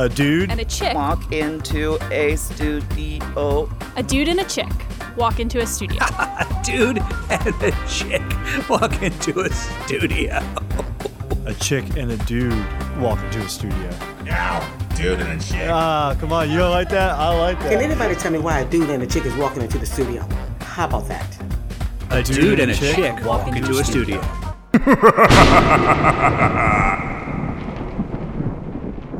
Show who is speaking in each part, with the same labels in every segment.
Speaker 1: A dude
Speaker 2: and a chick
Speaker 3: walk into a studio.
Speaker 2: A dude and a chick walk into a studio.
Speaker 4: a dude and a chick walk into a studio.
Speaker 1: a chick and a dude walk into a studio.
Speaker 5: Now, dude and a chick.
Speaker 1: Ah, come on, you don't like that? I like that.
Speaker 6: Can anybody tell me why a dude and a chick is walking into the studio? How about that?
Speaker 4: A, a dude, dude, and a chick, chick walk, walk into, into a studio.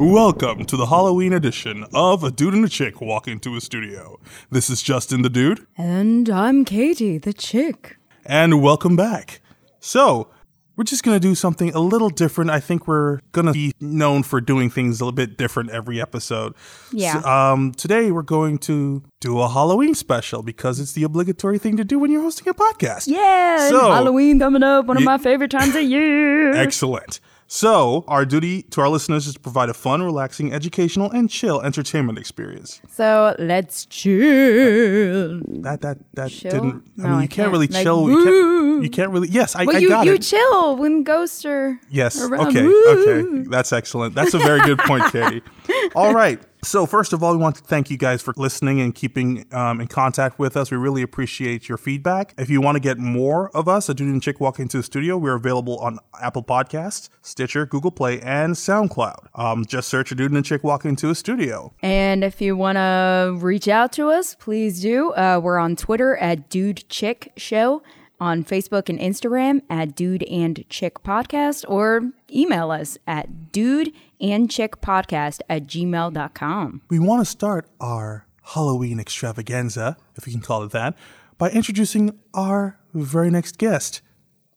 Speaker 5: Welcome to the Halloween edition of A Dude and a Chick Walk Into a Studio. This is Justin the Dude.
Speaker 7: And I'm Katie the Chick.
Speaker 5: And welcome back. So, we're just going to do something a little different. I think we're going to be known for doing things a little bit different every episode.
Speaker 7: Yeah.
Speaker 5: So, um, today, we're going to do a Halloween special because it's the obligatory thing to do when you're hosting a podcast.
Speaker 7: Yeah. So, Halloween coming up, one of my favorite times of year.
Speaker 5: Excellent. So, our duty to our listeners is to provide a fun, relaxing, educational, and chill entertainment experience.
Speaker 7: So let's chill.
Speaker 5: That that that
Speaker 7: chill?
Speaker 5: didn't. I
Speaker 7: no,
Speaker 5: mean, you
Speaker 7: I
Speaker 5: can't,
Speaker 7: can't.
Speaker 5: really
Speaker 7: like,
Speaker 5: chill. You can't, you can't, really. Yes, I,
Speaker 7: well,
Speaker 5: I
Speaker 7: you,
Speaker 5: got
Speaker 7: you
Speaker 5: it.
Speaker 7: chill when ghosts are.
Speaker 5: Yes.
Speaker 7: Around.
Speaker 5: Okay.
Speaker 7: Woo.
Speaker 5: Okay. That's excellent. That's a very good point, Katie. All right. So, first of all, we want to thank you guys for listening and keeping um, in contact with us. We really appreciate your feedback. If you want to get more of us, a dude and chick walk into the studio, we're available on Apple Podcasts, Stitcher, Google Play, and SoundCloud. Um, just search a dude and a chick walk into a studio.
Speaker 7: And if you want to reach out to us, please do. Uh, we're on Twitter at Dude Chick Show on Facebook and Instagram at Dude and Chick Podcast or email us at dude and chick podcast at gmail.com.
Speaker 5: We want to start our Halloween extravaganza, if we can call it that, by introducing our very next guest.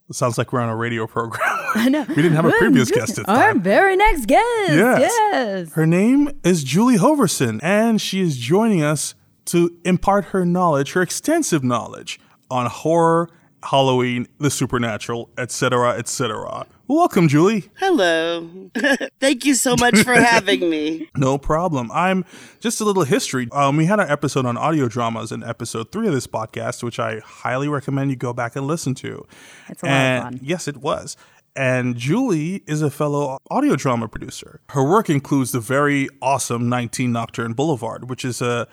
Speaker 5: It sounds like we're on a radio program.
Speaker 7: I know.
Speaker 5: we didn't have a previous guest at
Speaker 7: Our very next guest.
Speaker 5: Yes.
Speaker 7: yes.
Speaker 5: Her name is Julie Hoverson, and she is joining us to impart her knowledge, her extensive knowledge on horror Halloween, the supernatural, etc., etc. Welcome, Julie.
Speaker 3: Hello. Thank you so much for having me.
Speaker 5: No problem. I'm just a little history. Um, we had our episode on audio dramas in episode three of this podcast, which I highly recommend you go back and listen to.
Speaker 7: It's a
Speaker 5: and
Speaker 7: lot of fun.
Speaker 5: Yes, it was. And Julie is a fellow audio drama producer. Her work includes the very awesome 19 Nocturne Boulevard, which is a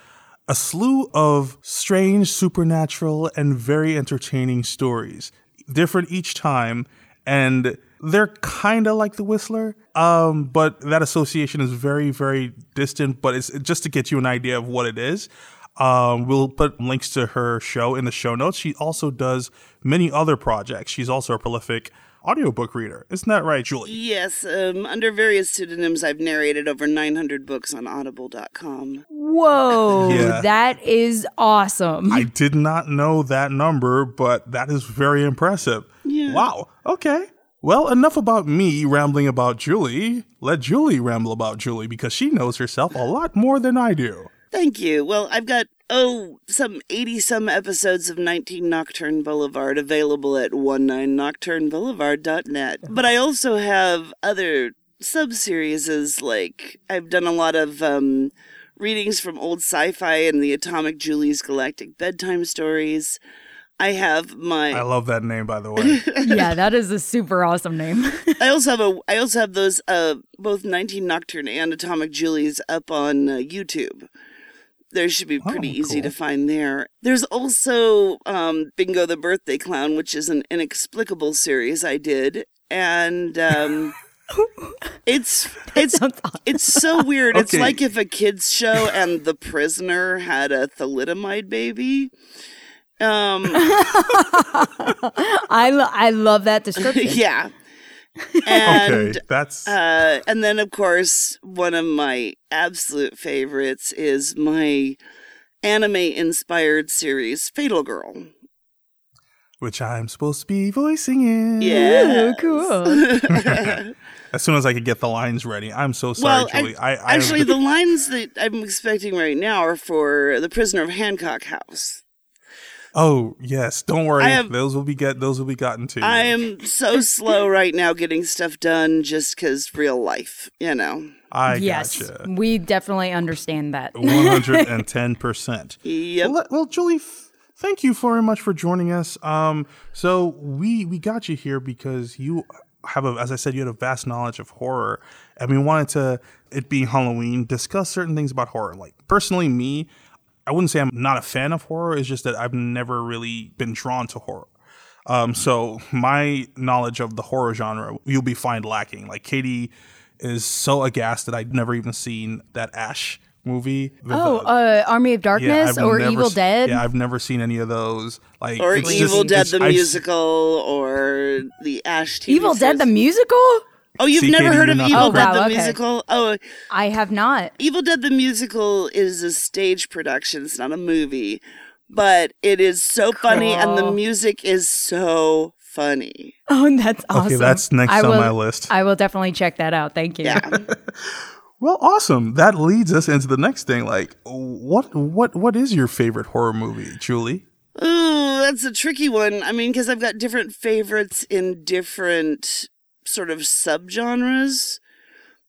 Speaker 5: a slew of strange, supernatural, and very entertaining stories, different each time, and they're kind of like The Whistler, um, but that association is very, very distant. But it's just to get you an idea of what it is. Um, we'll put links to her show in the show notes. She also does many other projects. She's also a prolific audiobook reader. Isn't that right, Julie?
Speaker 3: Yes, um, under various pseudonyms, I've narrated over 900 books on audible.com.
Speaker 7: Whoa,
Speaker 5: Yeah.
Speaker 7: that is awesome.
Speaker 5: I did not know that number, but that is very impressive.
Speaker 3: Yeah.
Speaker 5: Wow. Okay. Well, enough about me rambling about Julie. Let Julie ramble about Julie because she knows herself a lot more than I do.
Speaker 3: Thank you. Well, I've got, oh, some 80 some episodes of 19 Nocturne Boulevard available at 19nocturneboulevard.net. But I also have other sub-series like I've done a lot of um, readings from old sci-fi and the Atomic Julie's Galactic Bedtime Stories. I have my
Speaker 5: I love that name, by the way.
Speaker 7: yeah, that is a super awesome name.
Speaker 3: I also have a I also have those uh both 19 Nocturne and Atomic Julies up on uh, YouTube. There should be pretty
Speaker 5: Oh,
Speaker 3: easy to find there. There's also um, Bingo the Birthday Clown, which is an inexplicable series I did, and um, it's it's it's so weird. It's like if a kids show and the prisoner had a thalidomide baby. Um,
Speaker 7: I, lo- I love that description.
Speaker 3: yeah. And
Speaker 5: okay, that's
Speaker 3: Uh, and then, of course, one of my absolute favorites is my anime inspired series, Fatal Girl.
Speaker 5: which I'm supposed to be voicing in.
Speaker 3: Yeah.
Speaker 7: Cool.
Speaker 5: As soon as I could get the lines ready. I'm so sorry,
Speaker 3: well,
Speaker 5: Julie.
Speaker 3: I,
Speaker 5: I, I
Speaker 3: actually, the lines that I'm expecting right now are for The Prisoner of Hancock House.
Speaker 5: Oh yes, don't worry.
Speaker 3: Have-
Speaker 5: those will be get those will be gotten to.
Speaker 3: I am so slow right now getting stuff done just because real life, you know.
Speaker 5: I
Speaker 7: yes,
Speaker 5: gotcha.
Speaker 7: we definitely understand that.
Speaker 5: One hundred and ten percent.
Speaker 3: Yep.
Speaker 5: Well, well, Julie, f- thank you very much for joining us. Um, so we we got you here because you have a, as I said, you had a vast knowledge of horror, and we wanted to, it being Halloween, discuss certain things about horror. Like personally, me, I wouldn't say I'm not a fan of horror. It's just that I've never really been drawn to horror. Um, so my knowledge of the horror genre, you'll be find lacking. Like Katie is so aghast that I'd never even seen that Ash movie.
Speaker 7: Oh,
Speaker 5: the-
Speaker 7: uh, Army of Darkness
Speaker 5: I've
Speaker 7: or Evil
Speaker 5: s-
Speaker 7: Dead.
Speaker 5: Yeah, I've never seen any of those. Like
Speaker 3: Or
Speaker 5: it's
Speaker 3: Evil
Speaker 5: just-
Speaker 3: Dead
Speaker 5: it's-
Speaker 3: the
Speaker 5: I've
Speaker 3: musical, or the Ash TV
Speaker 7: Evil Dead the musical?
Speaker 3: Oh, you've
Speaker 5: See,
Speaker 3: never heard
Speaker 5: you're
Speaker 3: of
Speaker 5: not
Speaker 3: Evil
Speaker 7: Oh,
Speaker 3: Dead
Speaker 7: wow,
Speaker 3: the
Speaker 7: okay.
Speaker 3: musical? Oh, uh,
Speaker 7: I have not.
Speaker 3: Evil Dead the musical is a stage production. It's not a movie, but it is so funny, and the music is so funny.
Speaker 7: Oh, that's awesome.
Speaker 5: Okay, that's next
Speaker 7: I
Speaker 5: on
Speaker 7: will-
Speaker 5: my list.
Speaker 7: I will definitely check that out. Thank you.
Speaker 3: Yeah.
Speaker 5: Well, awesome. That leads us into the next thing. Like, what, what, what is your favorite horror movie, Julie?
Speaker 3: Ooh, that's a tricky one. I mean, because I've got different favorites in different sort of subgenres.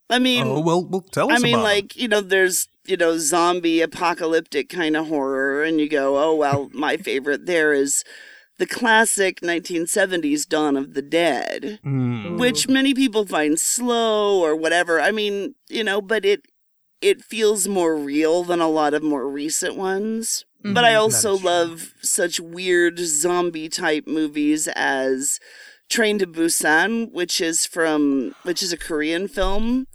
Speaker 3: I mean,
Speaker 5: Oh, well, well, tell us.
Speaker 3: I mean,
Speaker 5: about
Speaker 3: like, you know, there's, you know, zombie apocalyptic kind of horror, and you go, oh, well, my favorite there is the classic 1970s Dawn of the Dead,
Speaker 5: Mm.
Speaker 3: which many people find slow or whatever. I mean, you know, but it it feels more real than a lot of more recent ones. But I also love such weird zombie type movies as Train to Busan, which is from which is a Korean film.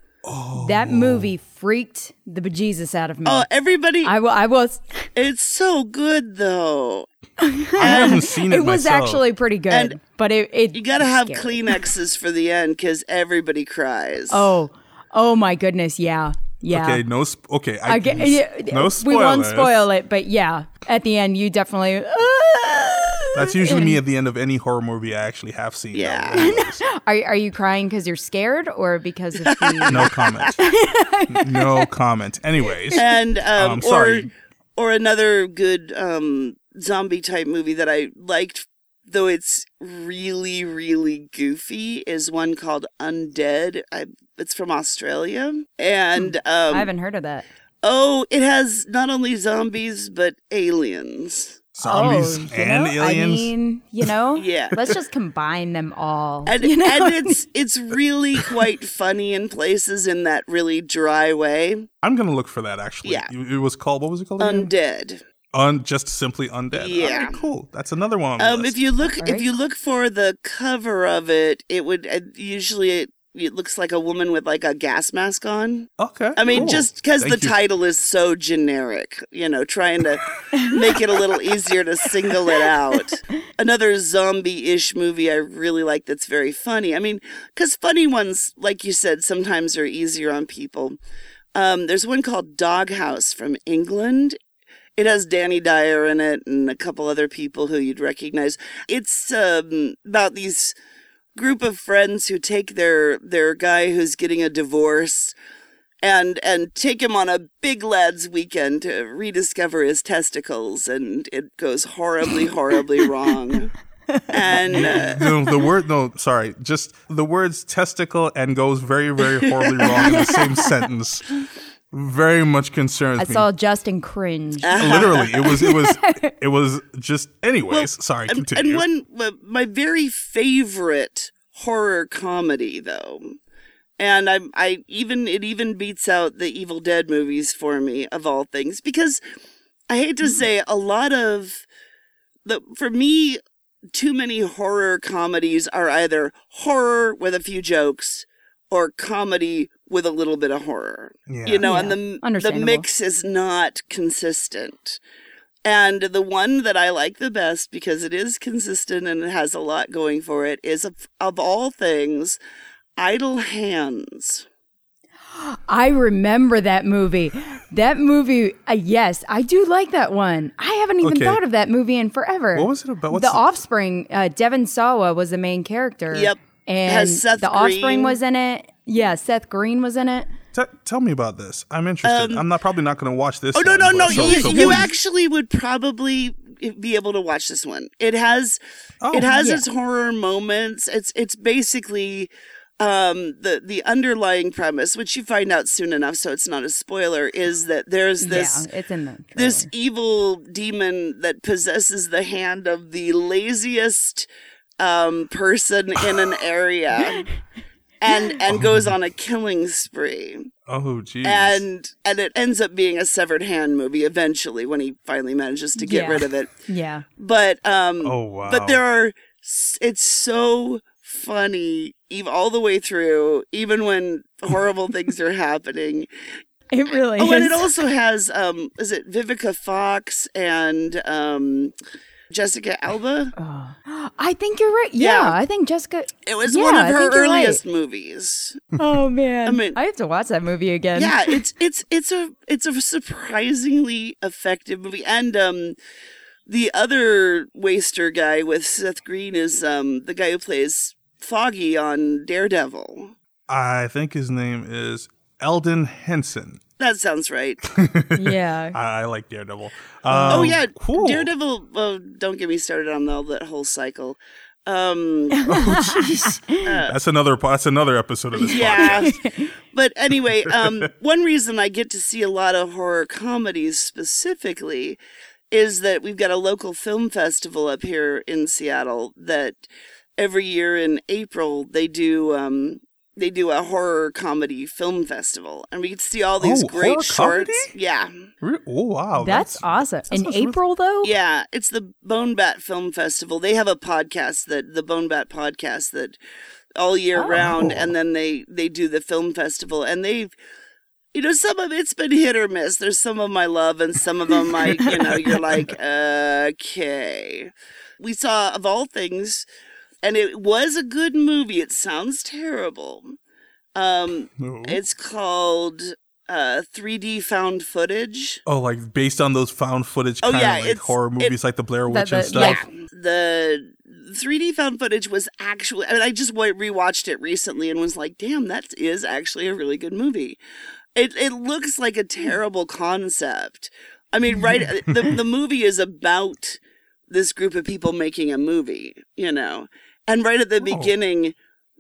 Speaker 7: That movie freaked the bejesus out of me.
Speaker 3: Oh, everybody
Speaker 7: I, was.
Speaker 3: It's so good though.
Speaker 5: I haven't seen it.
Speaker 7: It was
Speaker 5: myself.
Speaker 7: actually pretty good,
Speaker 3: And
Speaker 7: but it. it
Speaker 3: You got to have
Speaker 7: scary.
Speaker 3: Kleenexes for the end because everybody cries.
Speaker 7: Oh, oh my goodness! Yeah, yeah.
Speaker 5: Okay, no. Sp- okay, I,
Speaker 7: I get, yeah,
Speaker 5: no
Speaker 7: we won't spoil it, but yeah, at the end you definitely.
Speaker 5: That's usually me at the end of any horror movie I actually have seen.
Speaker 3: Yeah.
Speaker 7: Are are you crying because you're scared or because of the?
Speaker 5: no comment. no comment. Anyways,
Speaker 3: and um,
Speaker 5: I'm
Speaker 3: or
Speaker 5: sorry.
Speaker 3: or another good um, zombie type movie that I liked, though it's really really goofy, is one called Undead. I, it's from Australia, and um,
Speaker 7: I haven't heard of that.
Speaker 3: oh, it has not only zombies but aliens.
Speaker 5: Zombies
Speaker 7: oh,
Speaker 5: and
Speaker 7: know?
Speaker 5: aliens.
Speaker 7: I mean, you know,
Speaker 3: Yeah.
Speaker 7: Let's just combine them all.
Speaker 3: and,
Speaker 7: you know?
Speaker 3: and it's it's really quite funny in places in that really dry way.
Speaker 5: I'm gonna look for that. Actually,
Speaker 3: Yeah.
Speaker 5: it, it was called. What was it called? again?
Speaker 3: Undead.
Speaker 5: Un, just simply undead.
Speaker 3: Yeah.
Speaker 5: Alright, cool. That's another one. On
Speaker 3: Um,
Speaker 5: list.
Speaker 3: if you look, if you look for the cover of it, it would uh, usually it, it looks like a woman with like a gas mask on.
Speaker 5: okay.
Speaker 3: I mean,
Speaker 5: cool.
Speaker 3: just because the
Speaker 5: you.
Speaker 3: title is so generic, you know, trying to make it a little easier to single it out. Another zombie-ish movie I really like that's very funny. I mean, because funny ones, like you said, sometimes are easier on people. Um, there's one called Doghouse from England. It has Danny Dyer in it and a couple other people who you'd recognize. It's um, about these group of friends who take their their guy who's getting a divorce and and take him on a big lads weekend to rediscover his testicles and it goes horribly horribly wrong and uh,
Speaker 5: no, the word no, sorry, just the words testicle and goes very, very horribly wrong in the same sentence. Very much concerns
Speaker 7: I
Speaker 5: me.
Speaker 7: saw Justin cringe.
Speaker 5: Literally, it was, it was, it was just. Anyways, sorry.
Speaker 3: and,
Speaker 5: Continue.
Speaker 3: and one my very favorite horror comedy though and I, I even it even beats out the Evil Dead movies for me of all things because I hate to mm. say a lot of the for me too many horror comedies are either horror with a few jokes or comedy with a little bit of horror.
Speaker 5: Yeah.
Speaker 3: You know,
Speaker 7: Yeah,
Speaker 3: and the the mix is not consistent. And the one that I like the best because it is consistent and it has a lot going for it is of, of all things Idle Hands.
Speaker 7: I remember that movie. That movie, uh, yes, I do like that one. I haven't even
Speaker 5: Okay.
Speaker 7: thought of that movie in forever.
Speaker 5: What was it about? What's
Speaker 7: the
Speaker 5: the-
Speaker 7: Offspring, uh, Devon Sawa was the main character.
Speaker 3: Yep.
Speaker 7: And
Speaker 3: Has Seth
Speaker 7: the Offspring
Speaker 3: Green.
Speaker 7: was in it. Yeah, Seth Green was in it.
Speaker 5: T- tell me about this. I'm interested. I'm not probably not going to watch this.
Speaker 3: Um, Oh no no no!
Speaker 5: so-
Speaker 3: you
Speaker 5: so
Speaker 3: you actually would probably be able to watch this one. It has
Speaker 5: Oh,
Speaker 3: it has
Speaker 7: yeah.
Speaker 3: its horror moments. It's it's basically um the the underlying premise, which you find out soon enough, so it's not a spoiler, is that there's this
Speaker 7: yeah, it's in the
Speaker 3: this evil demon that possesses the hand of the laziest um, person in an area and and goes on a killing spree
Speaker 5: Oh, geez.
Speaker 3: and and it ends up being a severed hand movie eventually when he finally manages to get
Speaker 7: Yeah.
Speaker 3: rid of it
Speaker 7: Yeah.
Speaker 3: but um
Speaker 5: oh, wow.
Speaker 3: but there are it's so funny even all the way through even when horrible things are happening
Speaker 7: It really
Speaker 3: oh
Speaker 7: is.
Speaker 3: and it also has um is it vivica fox and um jessica alba
Speaker 7: I think you're right. Yeah,
Speaker 3: Yeah.
Speaker 7: I think Jessica.
Speaker 3: it was
Speaker 7: Yeah,
Speaker 3: one of her
Speaker 7: think you're right.
Speaker 3: earliest movies
Speaker 7: Oh man,
Speaker 3: I mean-
Speaker 7: I have to watch that movie again.
Speaker 3: yeah it's it's it's a it's a surprisingly effective movie and um the other waster guy with seth green is um the guy who plays foggy on daredevil
Speaker 5: I think his name is Elden Henson.
Speaker 3: That sounds right
Speaker 7: yeah.
Speaker 5: I, I like Daredevil.
Speaker 3: oh
Speaker 5: Um,
Speaker 3: yeah
Speaker 5: cool.
Speaker 3: daredevil oh, don't get me started on all that whole cycle um
Speaker 5: That's another. That's another episode of this
Speaker 3: yeah
Speaker 5: podcast.
Speaker 3: but anyway um one reason i get to see a lot of horror comedies specifically is that we've got a local film festival up here in seattle that every year in april they do um they do a horror comedy film festival and we get to see all these
Speaker 5: Oh,
Speaker 3: great shorts
Speaker 5: comedy?
Speaker 3: yeah
Speaker 5: Re- Oh wow,
Speaker 7: That's, awesome. In
Speaker 5: sounds really-
Speaker 7: April though.
Speaker 3: yeah it's the bone bat film festival they have a podcast that the bone bat podcast that all year
Speaker 7: Oh.
Speaker 3: round and then they they do the film festival and they've you know some of it's been hit or miss there's some of my love and some of them like you know you're like okay we saw of all things and it was a good movie it sounds terrible um
Speaker 5: No.
Speaker 3: it's called uh 3d found footage
Speaker 5: Oh, like based on those found footage
Speaker 3: Oh, yeah,
Speaker 5: of like
Speaker 3: it's-
Speaker 5: horror
Speaker 3: it-
Speaker 5: movies, like the Blair Witch
Speaker 7: The-
Speaker 5: and stuff.
Speaker 3: Yeah, the 3D found footage was actually. I mean, I just wa- rewatched it recently and was like, "Damn, that is actually a really good movie." It it looks like a terrible concept. I mean, right? the the movie is about this group of people making a movie, you know, and right at the oh. beginning,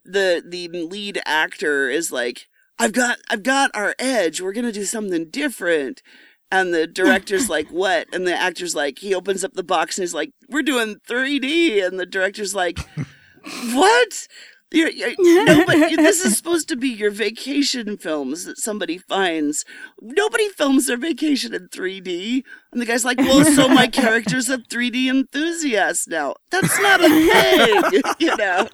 Speaker 3: the the lead actor is like, "I've got I've got our edge. We're gonna do something different." And the director's like, "What?" And the actor's like, he opens up the box and he's like, "We're doing 3D." And the director's like, "What?" You're, you're, nobody, this is supposed to be your vacation films that somebody finds. Nobody films their vacation in 3D. And the guy's like, well, so my character's a 3D enthusiast now. That's not a thing, you know?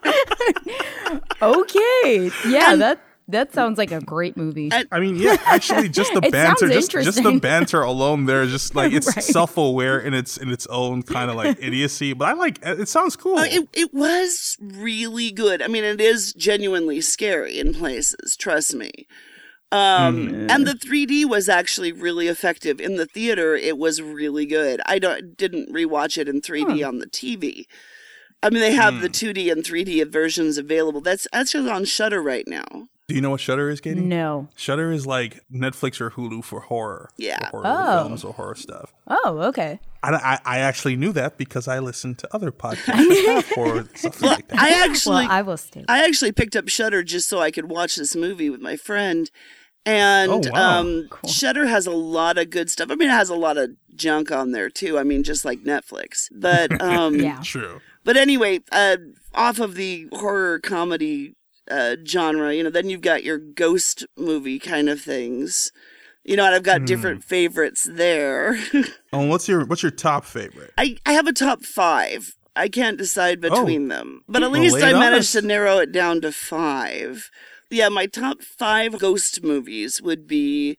Speaker 7: Okay. Yeah,
Speaker 3: And-
Speaker 7: that that sounds like a great movie.
Speaker 3: And-
Speaker 5: I mean, yeah, actually, just the banter, just, just the banter alone, there, just like it's
Speaker 7: Right.
Speaker 5: self-aware in its in its own kind of like idiocy. But I like it. Sounds cool.
Speaker 3: Uh, it, it was really good. I mean, it is genuinely scary in places, trust me. Um, and the 3D was actually really effective in the theater. It was really good. I don't didn't rewatch it in 3D on the TV. I mean, they have the 2D and 3D versions available. That's actually on Shudder right now.
Speaker 5: Do you know what Shudder is, Katie?
Speaker 7: no.
Speaker 5: Shudder is like Netflix or Hulu for horror.
Speaker 3: Yeah.
Speaker 5: For horror
Speaker 7: Oh.
Speaker 5: films or horror stuff.
Speaker 7: Oh, okay.
Speaker 5: I, I, I actually knew that because I listened to other podcasts that have horror stuff like that.
Speaker 3: I
Speaker 7: Well,
Speaker 3: actually
Speaker 7: I will stay.
Speaker 3: I actually picked up Shudder just so I could watch this movie with my friend. And
Speaker 5: Oh, wow.
Speaker 3: um, Shudder has a lot of good stuff. I mean, it has a lot of junk on there too. I mean, just like Netflix. But um,
Speaker 7: Yeah.
Speaker 5: True.
Speaker 3: But anyway, uh, off of the horror comedy uh, genre, you know, then you've got your ghost movie kind of things. You know, and I've got
Speaker 5: Hmm.
Speaker 3: different favorites there.
Speaker 5: Oh, what's your what's your top favorite?
Speaker 3: I, I have a top five. I can't decide between them. But at
Speaker 5: Well,
Speaker 3: least
Speaker 5: lay
Speaker 3: I managed
Speaker 5: us.
Speaker 3: to narrow it down to five. Yeah, my top five ghost movies would be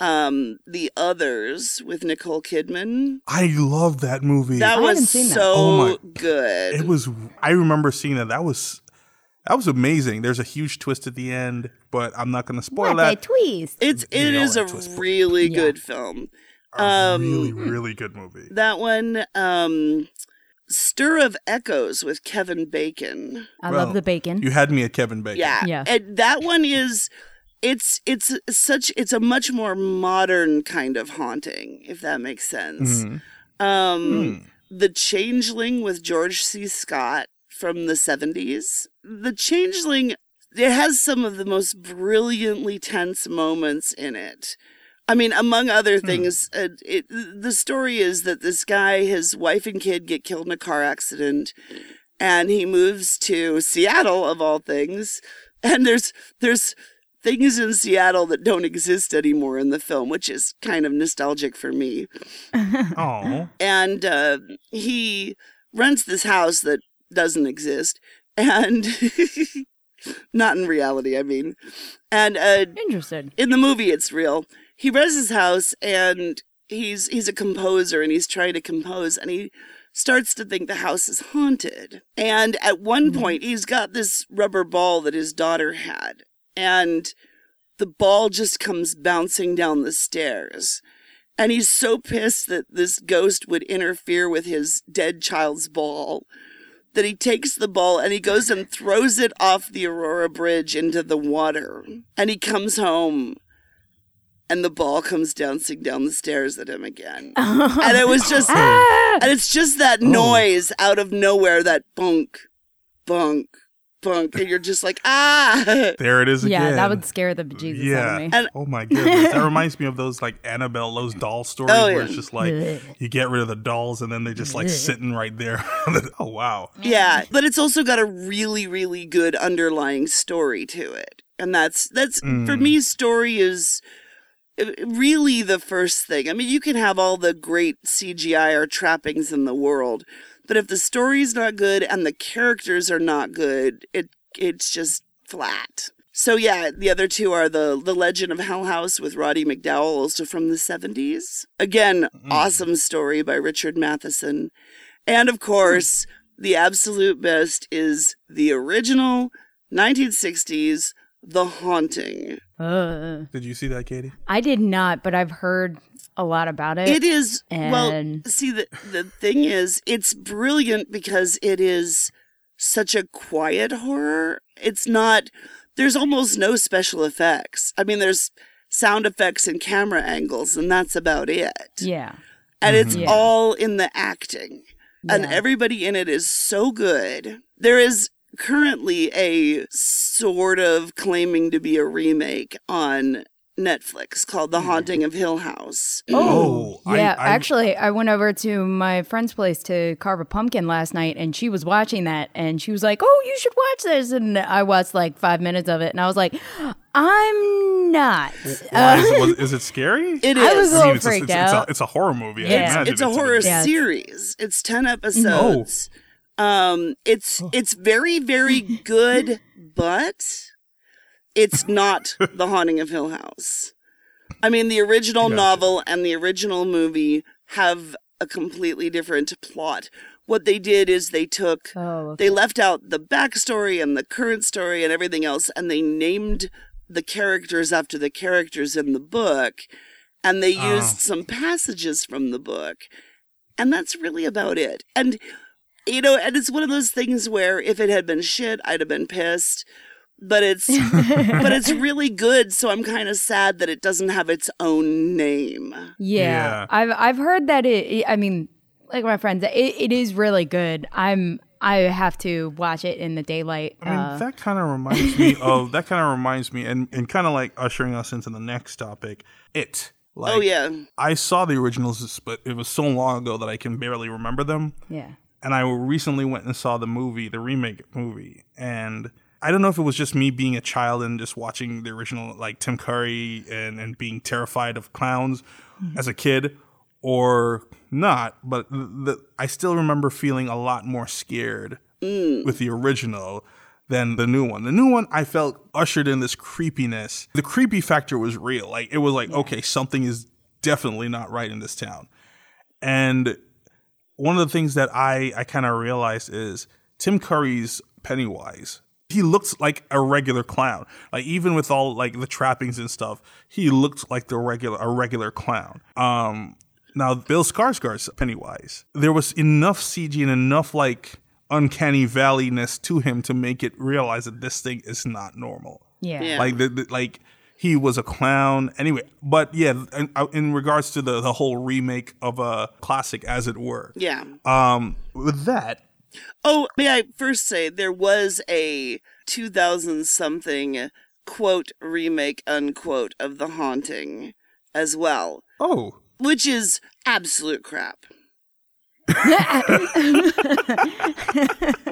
Speaker 3: um The Others with Nicole Kidman.
Speaker 5: I love that movie.
Speaker 3: That
Speaker 7: I
Speaker 3: was
Speaker 7: haven't that.
Speaker 3: so
Speaker 5: Oh my-
Speaker 3: good.
Speaker 5: it was. I remember seeing that. That was that was amazing. There's a huge twist at the end, but I'm not going to spoil
Speaker 7: What a
Speaker 5: that.
Speaker 7: twist.
Speaker 3: It's it
Speaker 5: know
Speaker 3: is a
Speaker 5: twist.
Speaker 3: really
Speaker 7: Yeah.
Speaker 3: good film.
Speaker 5: A
Speaker 3: um,
Speaker 5: really, really good movie.
Speaker 3: That one, um, Stir of Echoes with Kevin Bacon.
Speaker 7: I
Speaker 5: Well,
Speaker 7: love the bacon.
Speaker 5: You had me at Kevin Bacon.
Speaker 3: Yeah,
Speaker 7: Yeah.
Speaker 3: and that one is. It's it's such it's a much more modern kind of haunting, if that makes sense.
Speaker 5: Mhm.
Speaker 3: Um, The Changeling with George C. Scott from the 70s. The Changeling, it has some of the most brilliantly tense moments in it. I mean, among other things, uh, it, the story is that this guy, his wife and kid get killed in a car accident, and he moves to Seattle of all things. And there's there's things in Seattle that don't exist anymore in the film, which is kind of nostalgic for me.
Speaker 5: Oh,
Speaker 3: And uh, he rents this house that doesn't exist, and not in reality, I mean. And uh,
Speaker 7: Interested.
Speaker 3: in the movie it's real. He rents his house and he's he's a composer and he's trying to compose and he starts to think the house is haunted. And at one point he's got this rubber ball that his daughter had and the ball just comes bouncing down the stairs. And he's so pissed that this ghost would interfere with his dead child's ball that he takes the ball and he goes and throws it off the Aurora Bridge into the water. And he comes home and the ball comes dancing down the stairs at him again. Oh, and it was just, ah! and it's just that oh. noise out of nowhere, that bunk, bunk, bunk. And you're just like, ah.
Speaker 5: there it is again.
Speaker 7: Yeah, that would scare the bejesus out of me.
Speaker 3: And-
Speaker 5: oh my goodness. That reminds me of those like Annabelle, those doll stories
Speaker 3: Oh,
Speaker 5: where
Speaker 3: yeah.
Speaker 5: it's just like you get rid of the dolls and then they're just like sitting right there. oh wow.
Speaker 3: Yeah, but it's also got a really, really good underlying story to it, and that's that's for me. Story is uh, really the first thing. I mean, you can have all the great CGI or trappings in the world, but if the story's not good and the characters are not good, it it's just flat. So yeah, the other two are the the Legend of Hell House with Roddy McDowall, also from the seventies. Again, awesome story by Richard Matheson. And of course, the absolute best is the original 1960s The Haunting.
Speaker 7: Uh,
Speaker 5: Did you see that, Katie?
Speaker 7: I did not, but I've heard a lot about it.
Speaker 3: It is well, see the the thing is it's brilliant because it is such a quiet horror. It's not there's almost no special effects. I mean, there's sound effects and camera angles and that's about it.
Speaker 7: yeah.
Speaker 3: and it's mm-hmm.
Speaker 7: Yeah.
Speaker 3: all in the acting and everybody in it is so good there is currently a sort of claiming to be a remake on netflix called the haunting of hill house
Speaker 5: Oh,
Speaker 7: yeah.
Speaker 5: I-
Speaker 7: actually, I went over to my friend's place to carve a pumpkin last night, and she was watching that, and she was like, "Oh, you should watch this." And I watched like five minutes of it, and I was like, "I'm not."
Speaker 5: Why, is, it, was, is it scary?
Speaker 3: it
Speaker 7: I was a little
Speaker 5: it's, a,
Speaker 7: freaked
Speaker 5: it's, it's, a,
Speaker 7: out.
Speaker 5: it's a horror movie. I
Speaker 7: Yeah.
Speaker 5: imagine
Speaker 3: it's a horror
Speaker 7: Yeah.
Speaker 3: series it's 10 episodes um it's it's very very good but it's not the haunting of hill house i mean the original
Speaker 5: Gotcha.
Speaker 3: novel and the original movie have a completely different plot what they did is they took
Speaker 7: Oh, okay.
Speaker 3: they left out the backstory and the current story and everything else and they named the characters after the characters in the book and they
Speaker 5: Oh.
Speaker 3: used some passages from the book and that's really about it and you know and it's one of those things where if it had been shit i'd have been pissed but it's but it's really good so i'm kind of sad that it doesn't have its own name
Speaker 7: Yeah.
Speaker 5: Yeah.
Speaker 7: I've I've heard that it. I mean, like my friends, it, it is really good. I'm. I have to watch it in the daylight.
Speaker 5: I mean,
Speaker 7: uh,
Speaker 5: that kind of reminds me of that. Kind of reminds me, and and kind of like ushering us into the next topic. It. Like,
Speaker 3: oh yeah
Speaker 5: I saw the originals, but it was so long ago that I can barely remember them.
Speaker 7: yeah.
Speaker 5: and I recently went and saw the movie, the remake movie, and I don't know if it was just me being a child and just watching the original, like Tim Curry, and and being terrified of clowns mm-hmm. as a kid, or not. But the, I still remember feeling a lot more scared mm. with the original than the new one. The new one, I felt ushered in this creepiness. The creepy factor was real. Like it was like, okay, something is definitely not right in this town, and one of the things that I, I kind of realized is Tim Curry's Pennywise. He looks like a regular clown. Like even with all like the trappings and stuff, he looked like the regular a regular clown. Um now Bill Skarsgård's Pennywise. There was enough CG and enough like uncanny valleyness to him to make it realize that this thing is not normal
Speaker 7: Yeah.
Speaker 3: Yeah.
Speaker 5: like the, the- like he was a clown anyway but yeah in, uh, in regards to the the whole remake of a classic as it were
Speaker 3: yeah
Speaker 5: um with that
Speaker 3: Oh, may I first say there was a 2000 something quote remake unquote of The Haunting as well,
Speaker 5: oh
Speaker 3: which is absolute crap.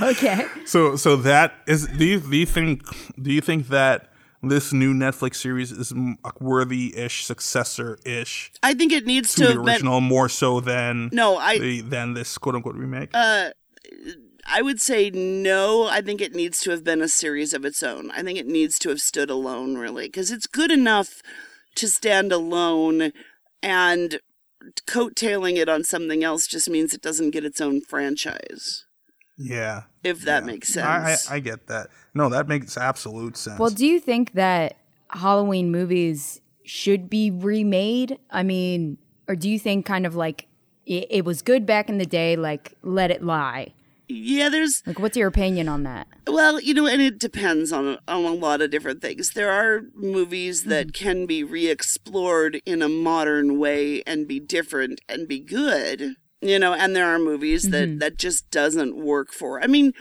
Speaker 7: Okay.
Speaker 5: So so that is do you do you think do you think that this new Netflix series is a worthy-ish successor-ish
Speaker 3: I think it needs
Speaker 5: to
Speaker 3: to
Speaker 5: the
Speaker 3: have been.
Speaker 5: original more so than
Speaker 3: No, I
Speaker 5: the, than this quote-unquote remake?
Speaker 3: uh, I would say no. I think it needs to have been a series of its own. I think it needs to have stood alone, really, because it's good enough to stand alone, and coattailing it on something else just means it doesn't get its own franchise.
Speaker 5: Yeah.
Speaker 3: If that
Speaker 5: yeah.
Speaker 3: makes sense.
Speaker 5: I, I get that. No, that makes absolute sense.
Speaker 7: Well, do you think that Halloween movies should be remade? I mean, or do you think kind of like it, it was good back in the day, like let it lie?
Speaker 3: yeah, there's
Speaker 7: Like, what's your opinion on that?
Speaker 3: Well, you know, and it depends on on a lot of different things. There are movies that mm-hmm. can be re-explored in a modern way and be different and be good. You know, and there are movies that mm-hmm. that just doesn't work for. I mean,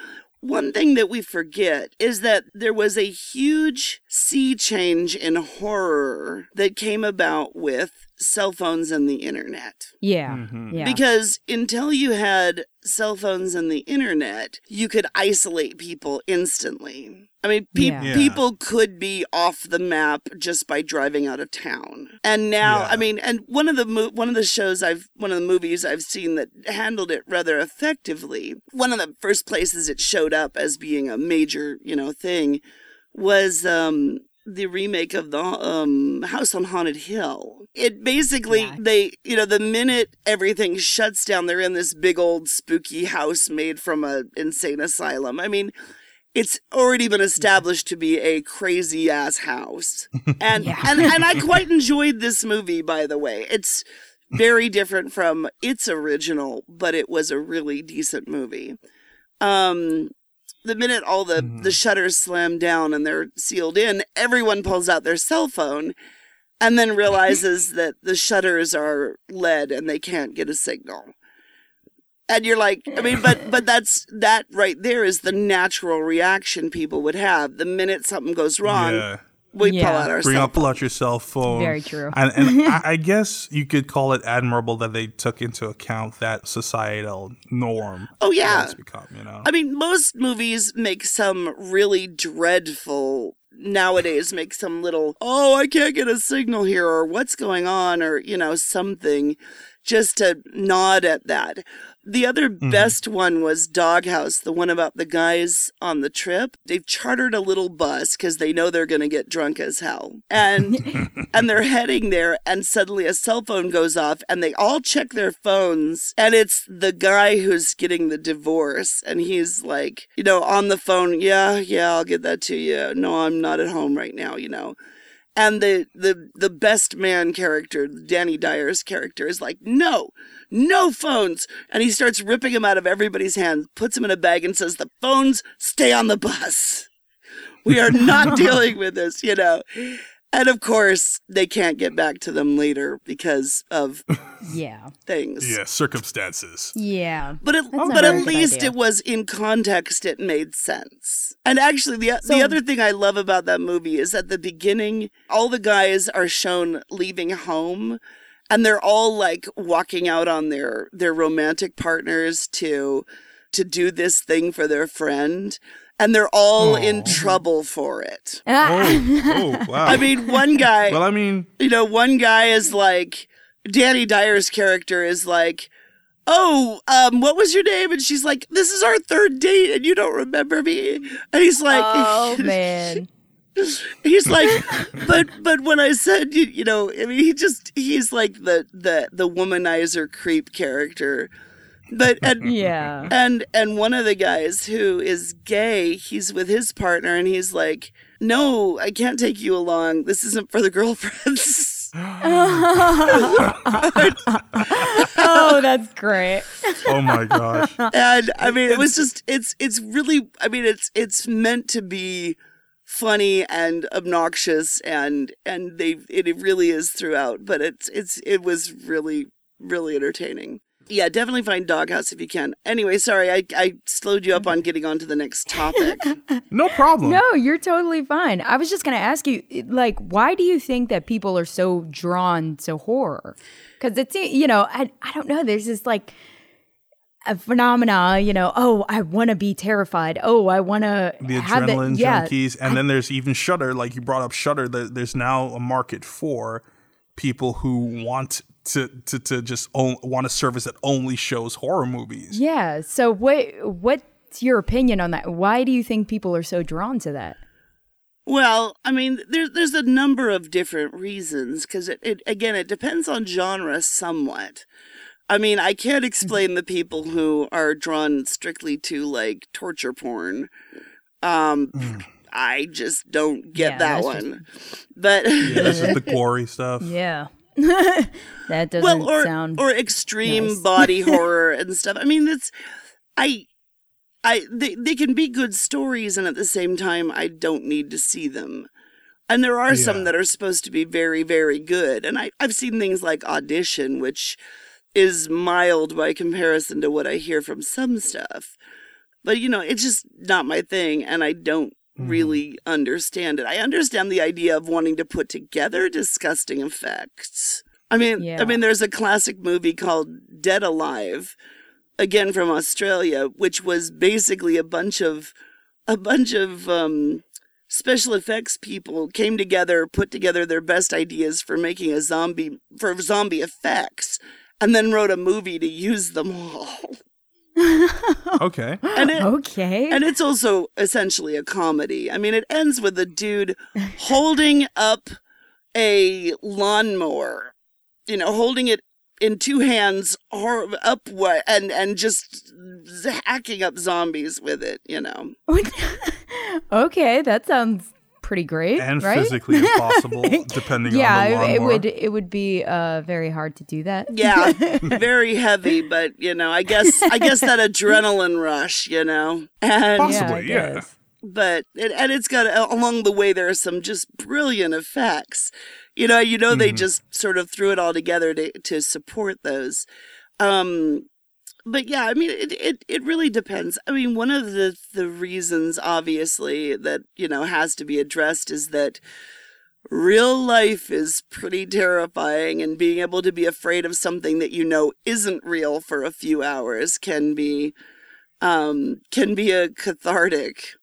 Speaker 3: one thing that we forget is that there was a huge sea change in horror that came about with cell phones and the internet.
Speaker 7: Yeah, mm-hmm. yeah.
Speaker 3: Because until you had cell phones and the internet, you could isolate people instantly. I mean, pe-
Speaker 7: Yeah.
Speaker 5: Yeah.
Speaker 3: people could be off the map just by driving out of town. And now,
Speaker 5: Yeah.
Speaker 3: I mean, and one of the mo- one of the shows I've one of the movies I've seen that handled it rather effectively. One of the first places it showed up as being a major, you know, thing was um the remake of the um, House on Haunted Hill. It basically
Speaker 7: Yeah.
Speaker 3: they you know the minute everything shuts down, they're in this big old spooky house made from a insane asylum. I mean, it's already been established to be a crazy ass house, and and and I quite enjoyed this movie. By the way, it's very different from its original, but it was a really decent movie. Um, the minute all the the shutters slam down and they're sealed in, everyone pulls out their cell phone and then realizes that the shutters are lead and they can't get a signal. And you're like, I mean, but but that's that right there is the natural reaction people would have the minute something goes wrong.
Speaker 5: yeah.
Speaker 3: We pull out our
Speaker 5: Bring
Speaker 3: cell
Speaker 5: up, pull out your cell phone.
Speaker 7: Very true.
Speaker 5: And, and I, I guess you could call it admirable that they took into account that societal norm.
Speaker 3: Oh, yeah.
Speaker 5: It's become, you know.
Speaker 3: I mean, most movies make some really dreadful nowadays make some little oh I can't get a signal here or what's going on or you know something just to nod at that. The other mm-hmm. best one was Doghouse, the one about the guys on the trip. They've chartered a little bus because they know they're going to get drunk as hell, and and they're heading there, and suddenly a cell phone goes off, and they all check their phones, and it's the guy who's getting the divorce, and he's like, you know, on the phone, yeah, yeah, I'll get that to you. No, I'm not at home right now, you know. And the the the best man character, Danny Dyer's character, is like, no, no phones. And he starts ripping them out of everybody's hands, puts them in a bag, and says, the phones stay on the bus. We are not dealing with this, you know. And of course, they can't get back to them later because of
Speaker 7: yeah.
Speaker 3: things.
Speaker 5: yeah, circumstances.
Speaker 7: Yeah.
Speaker 3: But it, but at least
Speaker 7: idea.
Speaker 3: it was in context. It made sense. And actually, the
Speaker 7: So-
Speaker 3: the other thing I love about that movie is at the beginning, all the guys are shown leaving home, and they're all like walking out on their their romantic partners to to do this thing for their friend, and they're all in trouble for it.
Speaker 5: Oh, oh, wow.
Speaker 3: I mean, one guy
Speaker 5: well, I mean,
Speaker 3: you know, one guy is like, Danny Dyer's character is like, oh, um, what was your name? And she's like, this is our third date and you don't remember me. And he's like,
Speaker 7: Oh man.
Speaker 3: He's like, but, but when I said, you, you know, I mean, he just, he's like the, the, the womanizer creep character. But, and,
Speaker 7: Yeah.
Speaker 3: and and one of the guys who is gay, he's with his partner, and he's like, "No, I can't take you along. This isn't for the girlfriends."
Speaker 7: Oh, that's great.
Speaker 5: oh my gosh.
Speaker 3: and I mean, it was just it's it's really I mean it's it's meant to be funny and obnoxious and and they it really is throughout, but it's it's it was really really entertaining. Yeah, definitely find Doghouse if you can. Anyway, sorry, I, I slowed you up on getting on to the next topic.
Speaker 5: No problem.
Speaker 7: No, you're totally fine. I was just going to ask you, like, why do you think that people are so drawn to horror? Because it's, you know, I, I don't know. There's this like a phenomena, you know, oh, I want to be terrified. Oh, I want to
Speaker 5: the
Speaker 7: have
Speaker 5: adrenaline
Speaker 7: it. Yeah.
Speaker 5: junkies, and then there's even Shudder. Like you brought up Shudder, there, there's now a market for people who want to to, to just own, want a service that only shows horror movies.
Speaker 7: Yeah. So what what's your opinion on that? Why do you think people are so drawn to that?
Speaker 3: Well, I mean, there's there's a number of different reasons because it, it again it depends on genre somewhat. I mean, I can't explain the people who are drawn strictly to like torture porn. Um, I just don't get
Speaker 7: Yeah,
Speaker 3: that
Speaker 7: that's
Speaker 3: one. But
Speaker 5: Yeah, this is the gory stuff.
Speaker 7: Yeah. that doesn't
Speaker 3: well, or
Speaker 7: sound
Speaker 3: or extreme
Speaker 7: nice.
Speaker 3: body horror and stuff. I mean, it's I. I they, they can be good stories and at the same time I don't need to see them. And there are
Speaker 5: Yeah.
Speaker 3: some that are supposed to be very, very good. And I, I've seen things like Audition, which is mild by comparison to what I hear from some stuff. But, you know, it's just not my thing, and I don't really understand it. I understand the idea of wanting to put together disgusting effects. I mean,
Speaker 7: Yeah.
Speaker 3: I mean, there's a classic movie called Dead Alive, again from Australia, which was basically a bunch of a bunch of um, special effects people came together, put together their best ideas for making a zombie for zombie effects, and then wrote a movie to use them all.
Speaker 5: Okay.
Speaker 3: And it,
Speaker 7: okay.
Speaker 3: and it's also essentially a comedy. I mean, it ends with a dude holding up a lawnmower, you know, holding it in two hands or up and and just hacking up zombies with it, you know.
Speaker 7: okay, that sounds pretty great,
Speaker 5: And
Speaker 7: right?
Speaker 5: physically impossible, depending
Speaker 7: yeah,
Speaker 5: on the
Speaker 7: it, it would it would be uh very hard to do that.
Speaker 3: Yeah, very heavy, but you know, I guess I guess that adrenaline rush, you know. And
Speaker 5: Possibly,
Speaker 7: yeah.
Speaker 5: Yeah.
Speaker 3: but it, and it's got along the way there are some just brilliant effects you know you know they just sort of threw it all together to, to support those um but yeah i mean it, it it really depends i mean one of the the reasons obviously that you know has to be addressed is that real life is pretty terrifying and being able to be afraid of something that you know isn't real for a few hours can be um can be a cathartic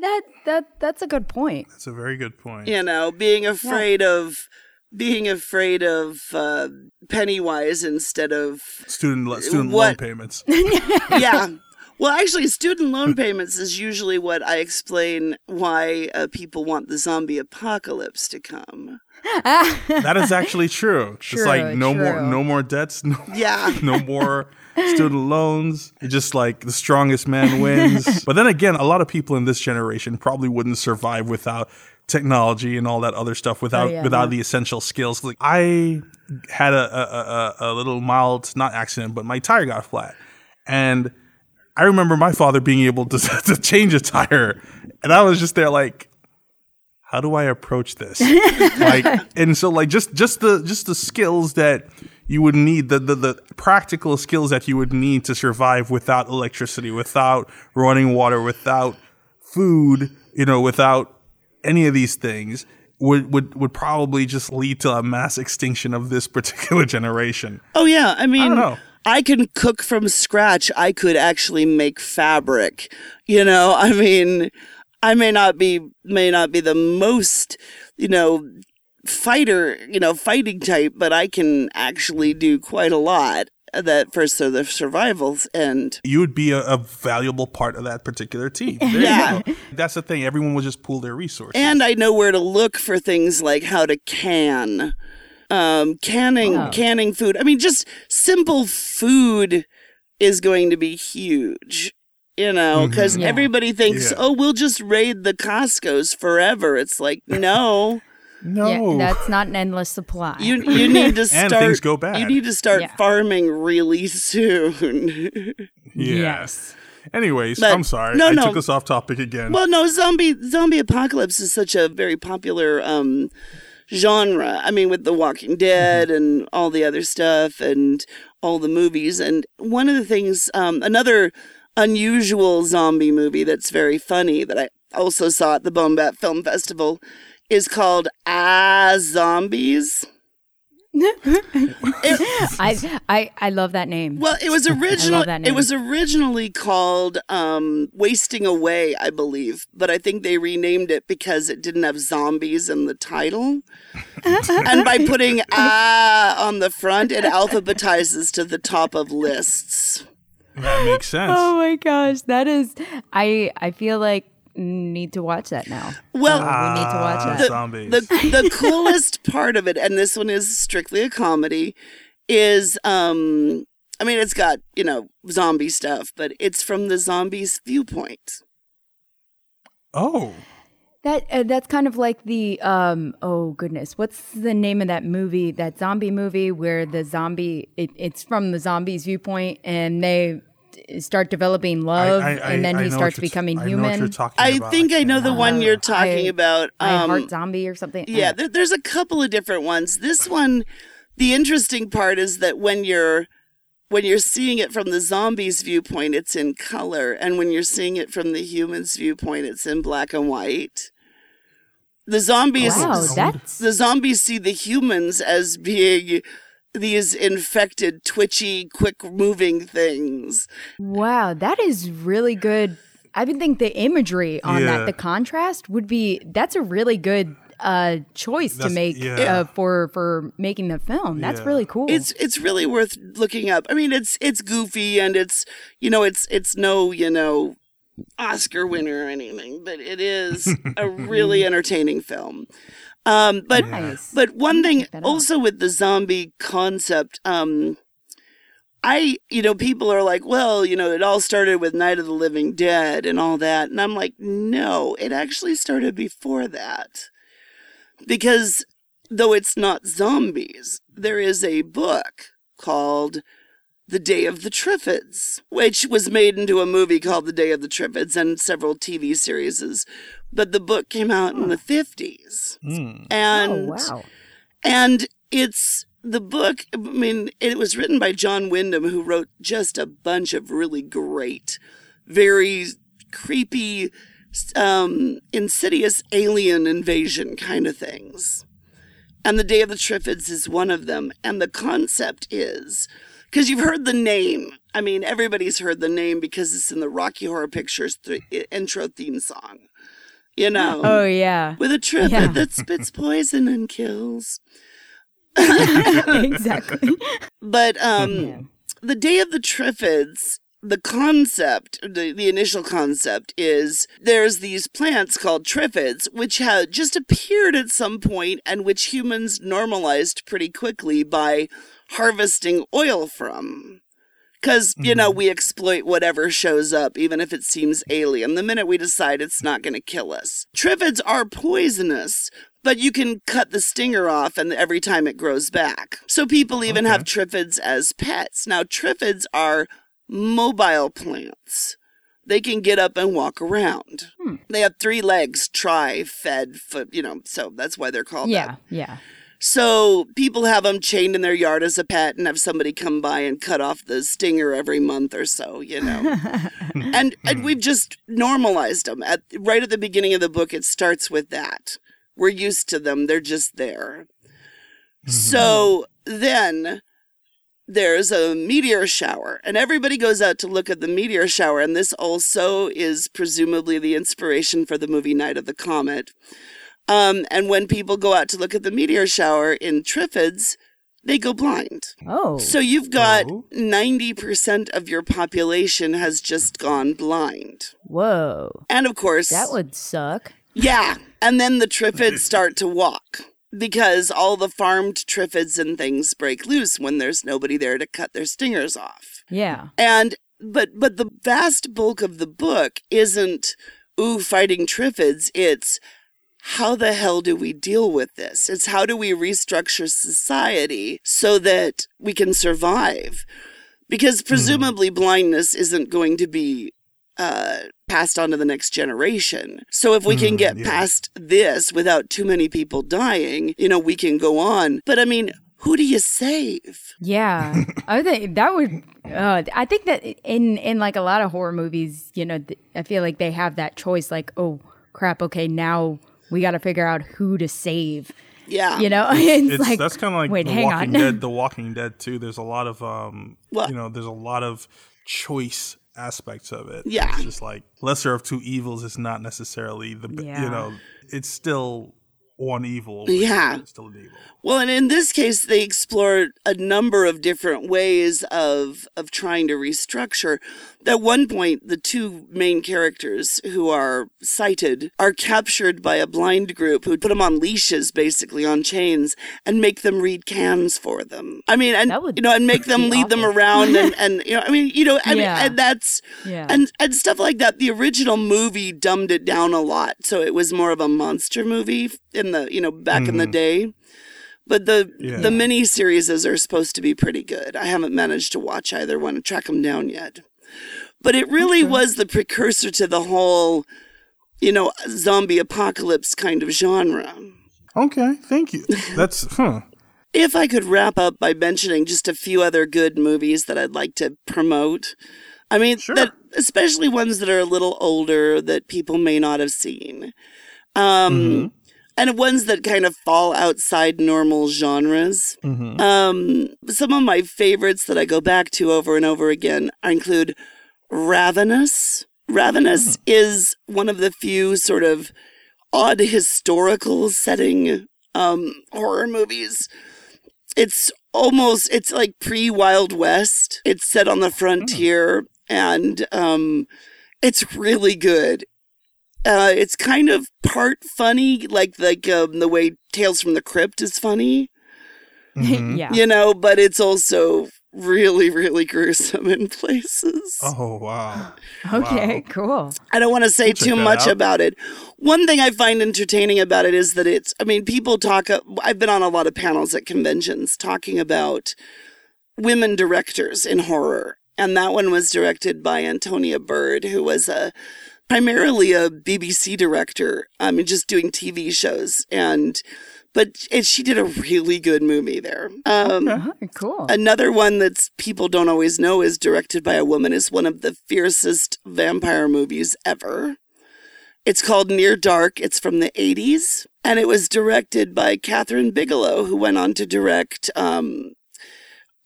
Speaker 7: That that that's a good point.
Speaker 5: That's a very good point.
Speaker 3: you know being afraid of being afraid of uh, pennywise instead of
Speaker 5: Student lo- student loan payments.
Speaker 3: yeah well actually student loan payments is usually what i explain why uh, people want the zombie apocalypse to come
Speaker 5: that is actually true.
Speaker 7: True,
Speaker 5: it's like no more no more debts, no
Speaker 3: Yeah.
Speaker 5: no more student loans. It's just like the strongest man wins. but then again, a lot of people in this generation probably wouldn't survive without technology and all that other stuff without
Speaker 7: Oh, yeah,
Speaker 5: without
Speaker 7: yeah.
Speaker 5: the essential skills. Like I had a, a, a, a little mild not accident, but my tire got flat. And I remember my father being able to, to change a tire. And I was just there like how do I approach this? like, and so like just just the just the skills that you would need the, the the practical skills that you would need to survive without electricity, without running water, without food, you know, without any of these things would would would probably just lead to a mass extinction of this particular generation.
Speaker 3: oh yeah i mean
Speaker 5: know.
Speaker 3: I can cook from scratch i could actually make fabric you know i mean i may not be may not be the most you know fighter you know fighting type but i can actually do quite a lot that for so the survivals end
Speaker 5: You would be a, a valuable part of that particular team. There
Speaker 3: Yeah.
Speaker 5: That's the thing. Everyone will just pool their resources.
Speaker 3: and I know where to look for things like how to can, um, canning,
Speaker 7: Wow.
Speaker 3: canning food. I mean, just simple food is going to be huge. You know, because
Speaker 7: Yeah.
Speaker 3: everybody thinks,
Speaker 5: Yeah.
Speaker 3: oh, we'll just raid the Costco's forever. It's like, no,
Speaker 5: no.
Speaker 7: Yeah, that's not an endless supply.
Speaker 3: you you need to start.
Speaker 5: And
Speaker 3: start.
Speaker 5: things go bad.
Speaker 3: You need to start
Speaker 7: Yeah.
Speaker 3: farming really soon.
Speaker 5: Yeah.
Speaker 7: Yes.
Speaker 5: Anyways,
Speaker 3: But-
Speaker 5: I'm sorry.
Speaker 3: no,
Speaker 5: I
Speaker 3: no.
Speaker 5: took us off topic again.
Speaker 3: Well, no, zombie zombie apocalypse is such a very popular um, genre. I mean, with The Walking Dead and all the other stuff and all the movies. And one of the things, um, another unusual zombie movie that's very funny that I also saw at the Bone Bat Film Festival is called Ah Zombies.
Speaker 7: I, I I love that name.
Speaker 3: Well, it was original.
Speaker 7: that
Speaker 3: It was originally called um, "Wasting Away," I believe, but I think they renamed it because it didn't have zombies in the title. and by putting "ah" on the front, it alphabetizes to the top of lists.
Speaker 5: That makes sense.
Speaker 7: Oh my gosh, that is. I I feel like need to watch that now.
Speaker 3: Well,
Speaker 7: we need to watch that.
Speaker 3: the,
Speaker 5: Zombies.
Speaker 3: the the coolest part of it, and this one is strictly a comedy, is um, I mean, it's got you know zombie stuff, but it's from the zombies' viewpoint.
Speaker 5: oh,
Speaker 7: That uh, that's kind of like the um oh goodness what's the name of that movie that zombie movie where the zombie it, it's from the zombies viewpoint and they d- start developing love
Speaker 5: I- I-
Speaker 7: and then
Speaker 5: I
Speaker 7: he starts
Speaker 5: what you're-
Speaker 7: becoming
Speaker 5: I know what you're
Speaker 7: human.
Speaker 5: talking
Speaker 3: I
Speaker 5: about.
Speaker 3: think I
Speaker 5: can't
Speaker 3: know the
Speaker 5: remember.
Speaker 3: one you're talking
Speaker 7: I-
Speaker 3: about.
Speaker 7: I
Speaker 3: Um,
Speaker 7: heart zombie or something.
Speaker 3: yeah,
Speaker 7: Uh,
Speaker 3: there, there's a couple of different ones. This one, the interesting part is that when you're when you're seeing it from the zombies' viewpoint, it's in color, and when you're seeing it from the humans' viewpoint, it's in black and white. The zombies,
Speaker 7: wow, that's
Speaker 3: the zombies see the humans as being these infected, twitchy, quick-moving things.
Speaker 7: wow, that is really good. I would think the imagery on
Speaker 5: Yeah.
Speaker 7: that, the contrast would be that's a really good uh choice to make
Speaker 5: yeah.
Speaker 7: uh, for for making the film. That's
Speaker 5: Yeah.
Speaker 7: really cool.
Speaker 3: It's it's really worth looking up. I mean, it's it's goofy and it's you know it's it's no you know Oscar winner or anything, but it is a really entertaining film. Um, but
Speaker 7: nice.
Speaker 3: but one thing also with the zombie concept, um, I you know people are like, well, you know, it all started with Night of the Living Dead and all that, and I'm like, no, it actually started before that, because though it's not zombies, there is a book called The Day of the Triffids, which was made into a movie called The Day of the Triffids and several TV series. But the book came out in the 50s.
Speaker 5: Hmm.
Speaker 3: And
Speaker 7: oh wow.
Speaker 3: and it's the book, I mean, it was written by John Wyndham, who wrote just a bunch of really great, very creepy, um, insidious alien invasion kind of things. And the Day of the Triffids is one of them. And the concept is because you've heard the name. I mean, everybody's heard the name because it's in the Rocky Horror Pictures th- intro theme song. You know?
Speaker 7: Oh yeah.
Speaker 3: with a triffid
Speaker 7: Yeah.
Speaker 3: that spits poison and kills.
Speaker 7: exactly.
Speaker 3: But um, the day of the triffids, the concept, the, the initial concept is there's these plants called triffids, which had just appeared at some point and which humans normalized pretty quickly by harvesting oil from. Because, you know, mm-hmm. we exploit whatever shows up, even if it seems alien, the minute we decide it's not going to kill us. Triffids are poisonous, but you can cut the stinger off and every time it grows back. So people even have triffids as pets. Now, triffids are mobile plants. They can get up and walk around. Hmm. They have three legs, tri, fed, foot, you know, so that's why they're called that.
Speaker 7: Yeah, yeah.
Speaker 3: So people have them chained in their yard as a pet and have somebody come by and cut off the stinger every month or so, you know. and and hmm. we've just normalized them. At right at the beginning of the book it starts with that. We're used to them. They're just there. So mm-hmm. then there's a meteor shower and everybody goes out to look at the meteor shower and this also is presumably the inspiration for the movie Night of the Comet. Um, and when people go out to look at the meteor shower in Triffids, they go blind.
Speaker 7: Oh.
Speaker 3: So you've got
Speaker 5: Oh.
Speaker 3: 90% of your population has just gone blind.
Speaker 7: Whoa.
Speaker 3: And of course,
Speaker 7: That would suck.
Speaker 3: yeah. And then the Triffids start to walk because all the farmed Triffids and things break loose when there's nobody there to cut their stingers off.
Speaker 7: Yeah.
Speaker 3: And but but the vast bulk of the book isn't ooh fighting Triffids. It's how the hell do we deal with this? It's how do we restructure society so that we can survive? Because presumably blindness isn't going to be uh, passed on to the next generation. So if we can get
Speaker 5: yeah.
Speaker 3: past this without too many people dying, you know, we can go on. But I mean, who do you save?
Speaker 7: Yeah, I think that would. Uh, I think that in in like a lot of horror movies, you know, th- I feel like they have that choice. Like, oh crap, okay, now we got to figure out who to save.
Speaker 3: Yeah.
Speaker 7: You know, it's,
Speaker 5: It's
Speaker 7: like
Speaker 5: that's kind of like
Speaker 7: wait,
Speaker 5: The
Speaker 7: hang
Speaker 5: Walking
Speaker 7: on.
Speaker 5: Dead. The Walking Dead too. There's a lot of um,
Speaker 3: Well-
Speaker 5: you know, there's a lot of choice aspects of it.
Speaker 3: Yeah.
Speaker 5: it's just like lesser of two evils is not necessarily the
Speaker 7: Yeah.
Speaker 5: you know, it's still one evil.
Speaker 3: Yeah.
Speaker 5: it's still an evil.
Speaker 3: Well, and in this case, they explore a number of different ways of of trying to restructure. At one point, the two main characters who are sighted are captured by a blind group who put them on leashes, basically on chains, and make them read cans for them. I mean, and
Speaker 7: That would
Speaker 3: you know, and make them
Speaker 7: be
Speaker 3: lead them around, and and you know, I mean, you know, I
Speaker 7: Yeah.
Speaker 3: mean, and that's
Speaker 7: Yeah.
Speaker 3: and and stuff like that. The original movie dumbed it down a lot, so it was more of a monster movie in the you know back in the mm-hmm. day. But the
Speaker 5: Yeah.
Speaker 3: the mini series are supposed to be pretty good. I haven't managed to watch either one and track them down yet. But it really was the precursor to the whole, you know, zombie apocalypse kind of genre.
Speaker 5: Okay, thank you. That's huh.
Speaker 3: If I could wrap up by mentioning just a few other good movies that I'd like to promote. I mean,
Speaker 5: Sure.
Speaker 3: that, especially ones that are a little older that people may not have seen. Um, And ones that kind of fall outside normal genres. Um, some of my favorites that I go back to over and over again include Ravenous. Ravenous is one of the few sort of odd historical setting um, horror movies. It's almost it's like pre Wild West. It's set on the frontier, and um, it's really good. Uh, it's kind of part funny, like like um, the way Tales from the Crypt is funny,
Speaker 7: yeah.
Speaker 3: you know, but it's also really really gruesome in places.
Speaker 5: Oh wow.
Speaker 7: Okay,
Speaker 5: Wow.
Speaker 7: cool.
Speaker 3: I don't want to say
Speaker 5: check
Speaker 3: too much
Speaker 5: out.
Speaker 3: about it. One thing I find entertaining about it is that it's, I mean, people talk, uh, I've been on a lot of panels at conventions talking about women directors in horror. And that one was directed by Antonia Bird, who was a primarily a BBC director. I mean, just doing TV shows. And, but it, she did a really good movie there. Um,
Speaker 7: Oh, cool.
Speaker 3: Another one that people don't always know is directed by a woman is one of the fiercest vampire movies ever. It's called Near Dark. It's from the 80s. And it was directed by Kathryn Bigelow, who went on to direct um,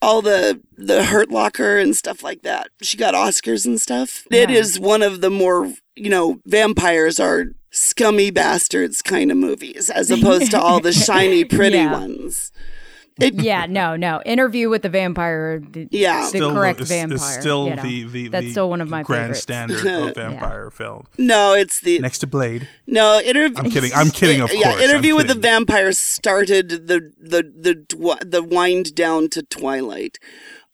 Speaker 3: all the the Hurt Locker and stuff like that. She got Oscars and stuff. It
Speaker 7: Yeah.
Speaker 3: is one of the more, you know, vampires are scummy bastards kind of movies, as opposed to all the shiny, pretty
Speaker 7: Yeah.
Speaker 3: ones. It,
Speaker 7: yeah, no, no. Interview with the vampire. The,
Speaker 3: Yeah.
Speaker 7: the
Speaker 5: Still
Speaker 7: correct
Speaker 5: it's,
Speaker 7: vampire.
Speaker 5: It's still
Speaker 7: you know.
Speaker 5: the, the
Speaker 7: That's
Speaker 5: the
Speaker 7: still one of my
Speaker 5: grand
Speaker 7: favorites.
Speaker 5: standard of vampire film.
Speaker 3: No, it's the
Speaker 5: Next to Blade.
Speaker 3: no interview.
Speaker 5: I'm kidding. I'm kidding. Of
Speaker 3: yeah,
Speaker 5: course.
Speaker 3: interview
Speaker 5: I'm
Speaker 3: with the vampire started the the the the wind down to Twilight.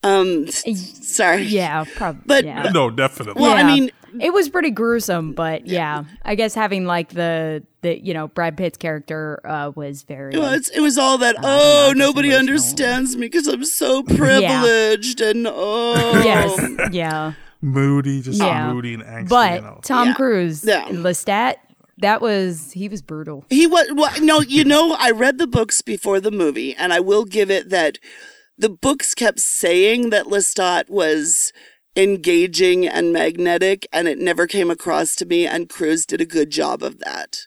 Speaker 3: Um, sorry.
Speaker 7: Yeah, probably.
Speaker 3: But-
Speaker 7: yeah.
Speaker 5: No, definitely.
Speaker 3: Well, I mean,
Speaker 7: it was pretty gruesome, but yeah, I guess having like the the you know Brad Pitt's character uh, was very.
Speaker 3: well, it's, it was all that.
Speaker 7: know,
Speaker 3: oh, nobody understands me because I'm so privileged, and oh,
Speaker 7: yes, yeah,
Speaker 5: moody, just
Speaker 7: Yeah.
Speaker 5: moody and angsty.
Speaker 7: but
Speaker 5: you know.
Speaker 7: Tom
Speaker 3: Yeah.
Speaker 7: Cruise,
Speaker 3: Yeah.
Speaker 7: Lestat, that was he was brutal.
Speaker 3: He was well, no, you know, I read the books before the movie, and I will give it that the books kept saying that Lestat was engaging and magnetic, and it never came across to me. And Cruise did a good job of that.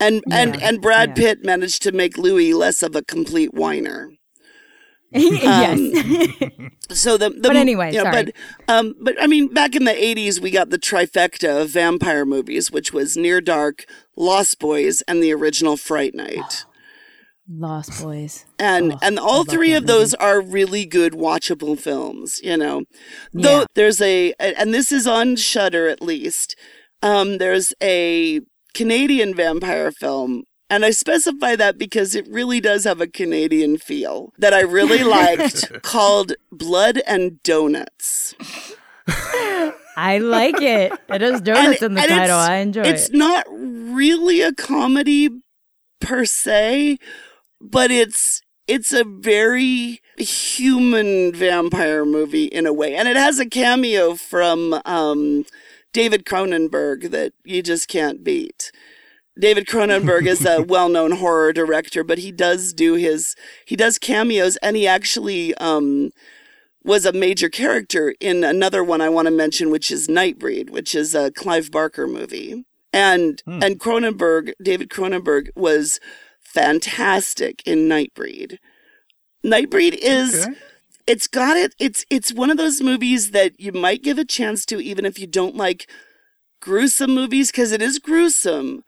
Speaker 3: And and
Speaker 7: Yeah,
Speaker 3: and Brad
Speaker 7: yeah.
Speaker 3: Pitt managed to make Louis less of a complete whiner.
Speaker 7: yes,
Speaker 3: So the, the
Speaker 7: But anyway,
Speaker 3: you know,
Speaker 7: sorry.
Speaker 3: but um, but I mean, back in the '80s, we got the trifecta of vampire movies, which was Near Dark, Lost Boys, and the original Fright Night.
Speaker 7: Lost Boys.
Speaker 3: and
Speaker 7: Oh,
Speaker 3: and all three of those are really good watchable films you know
Speaker 7: Yeah.
Speaker 3: though there's a and this is on Shudder at least um there's a canadian vampire film and I specify that because it really does have a Canadian feel that I really liked called Blood and Donuts.
Speaker 7: I like it. It has donuts in the title. I enjoy
Speaker 3: It's
Speaker 7: it.
Speaker 3: It's not really a comedy per se, but it's it's a very human vampire movie in a way, and it has a cameo from um, David Cronenberg that you just can't beat. David Cronenberg is a well-known horror director, but he does do his he does cameos, and he actually um, was a major character in another one I want to mention, which is Nightbreed, which is a Clive Barker movie. And and Cronenberg, David Cronenberg, was fantastic in Nightbreed. Nightbreed is
Speaker 5: Okay.
Speaker 3: it's got it it's it's one of those movies that you might give a chance to even if you don't like gruesome movies because it is gruesome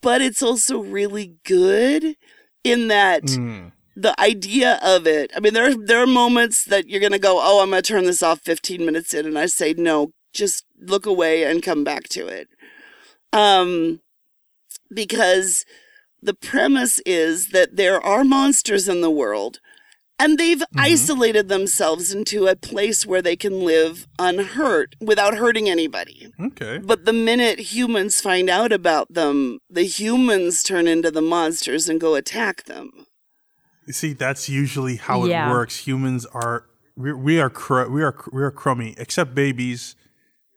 Speaker 3: but it's also really good in that
Speaker 5: Mm.
Speaker 3: the idea of it i mean there are, there are moments that you're gonna go oh i'm gonna turn this off 15 minutes in and i say no just look away and come back to it um because the premise is that there are monsters in the world and they've mm-hmm. isolated themselves into a place where they can live unhurt without hurting anybody.
Speaker 5: Okay.
Speaker 3: But the minute humans find out about them, the humans turn into the monsters and go attack them.
Speaker 5: You see, that's usually how
Speaker 7: Yeah.
Speaker 5: it works. Humans are we, we are cr- we are we are crummy, except babies.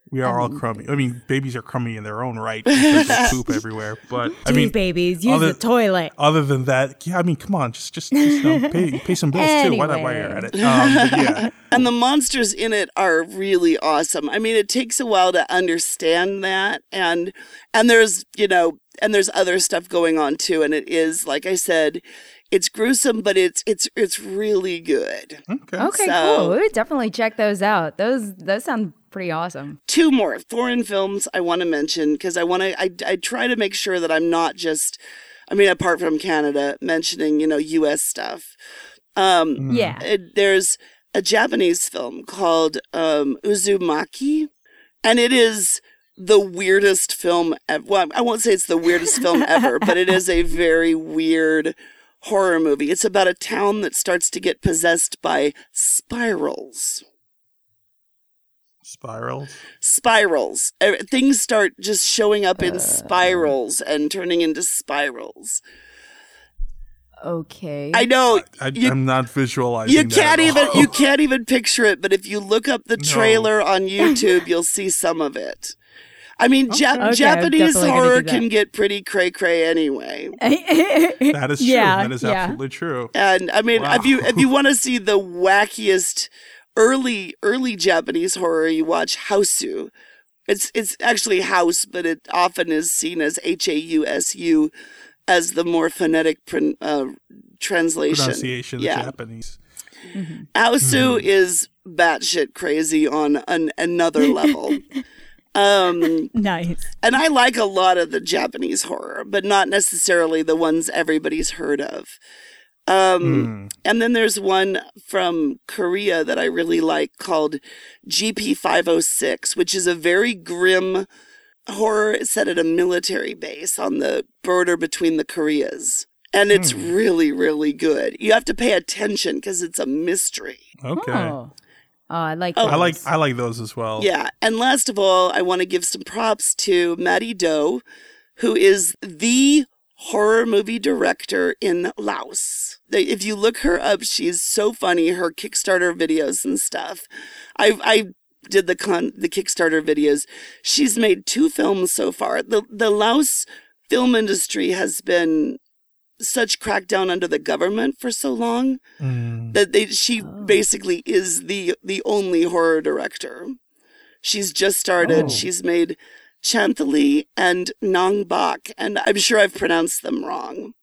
Speaker 5: We are all crummy. I mean, babies are crummy in their own right because they poop everywhere. But I mean,
Speaker 7: babies, use
Speaker 5: other-
Speaker 7: the toilet.
Speaker 5: other than that, yeah, I mean, come on, just just, just you know, pay pay some bills too. Why not while you're at it? Um, yeah,
Speaker 3: And the monsters in it are really awesome. I mean, it takes a while to understand that and and there's, you know, and there's other stuff going on too and it is like I said, it's gruesome but it's it's it's really good.
Speaker 5: okay.
Speaker 7: Okay,
Speaker 3: So-
Speaker 7: cool. We would definitely check those out. Those those sound pretty awesome.
Speaker 3: two more foreign films I want to mention because I want to. I, I try to make sure that I'm not just. I mean, apart from Canada, mentioning you know U.S. stuff. Um,
Speaker 7: Yeah.
Speaker 3: it- there's a Japanese film called um, Uzumaki, and it is the weirdest film. Ever. Well, I won't say it's the weirdest film ever, but it is a very weird horror movie. It's about a town that starts to get possessed by spirals.
Speaker 5: Spirals.
Speaker 3: spirals. Uh, Things start just showing up in spirals and turning into spirals.
Speaker 7: Okay.
Speaker 3: I know
Speaker 5: I,
Speaker 3: you,
Speaker 5: I'm not visualizing.
Speaker 3: you can't
Speaker 5: at
Speaker 3: even
Speaker 5: all.
Speaker 3: you can't even picture it, but if you look up the
Speaker 5: No.
Speaker 3: trailer on YouTube, you'll see some of it. I mean, Ja-
Speaker 7: Okay, I'm
Speaker 3: Japanese horror can get pretty cray cray anyway.
Speaker 5: That is true.
Speaker 7: Yeah,
Speaker 5: that is
Speaker 7: yeah.
Speaker 5: absolutely true.
Speaker 3: And I mean, if you if you want to see the wackiest early early Japanese horror, you watch Hausu. It's it's actually house, but it often is seen as H A U S U as the more phonetic pron- uh, translation.
Speaker 5: Pronunciation,
Speaker 3: Yeah.
Speaker 5: the Japanese.
Speaker 3: Hausu is batshit crazy on an, another level. um,
Speaker 7: nice.
Speaker 3: and I like a lot of the Japanese horror, but not necessarily the ones everybody's heard of. Um, And then there's one from Korea that I really like called GP506, which is a very grim horror It's set at a military base on the border between the Koreas. And it's really, really good. You have to pay attention because it's a mystery.
Speaker 5: Okay.
Speaker 7: Oh. Oh, I like.
Speaker 3: Oh.
Speaker 5: I like. I like those as well.
Speaker 3: Yeah. And last of all, I want to give some props to Mattie Do, who is the horror movie director in Laos. They- If you look her up, she's so funny. Her Kickstarter videos and stuff. I I did the con the Kickstarter videos. She's made two films so far. The the Laos film industry has been such crackdown under the government for so long
Speaker 5: Mm.
Speaker 3: that they she basically is the the only horror director. She's just started.
Speaker 5: Oh.
Speaker 3: She's made Chanthaly and Nong Hak, and I'm sure I've pronounced them wrong.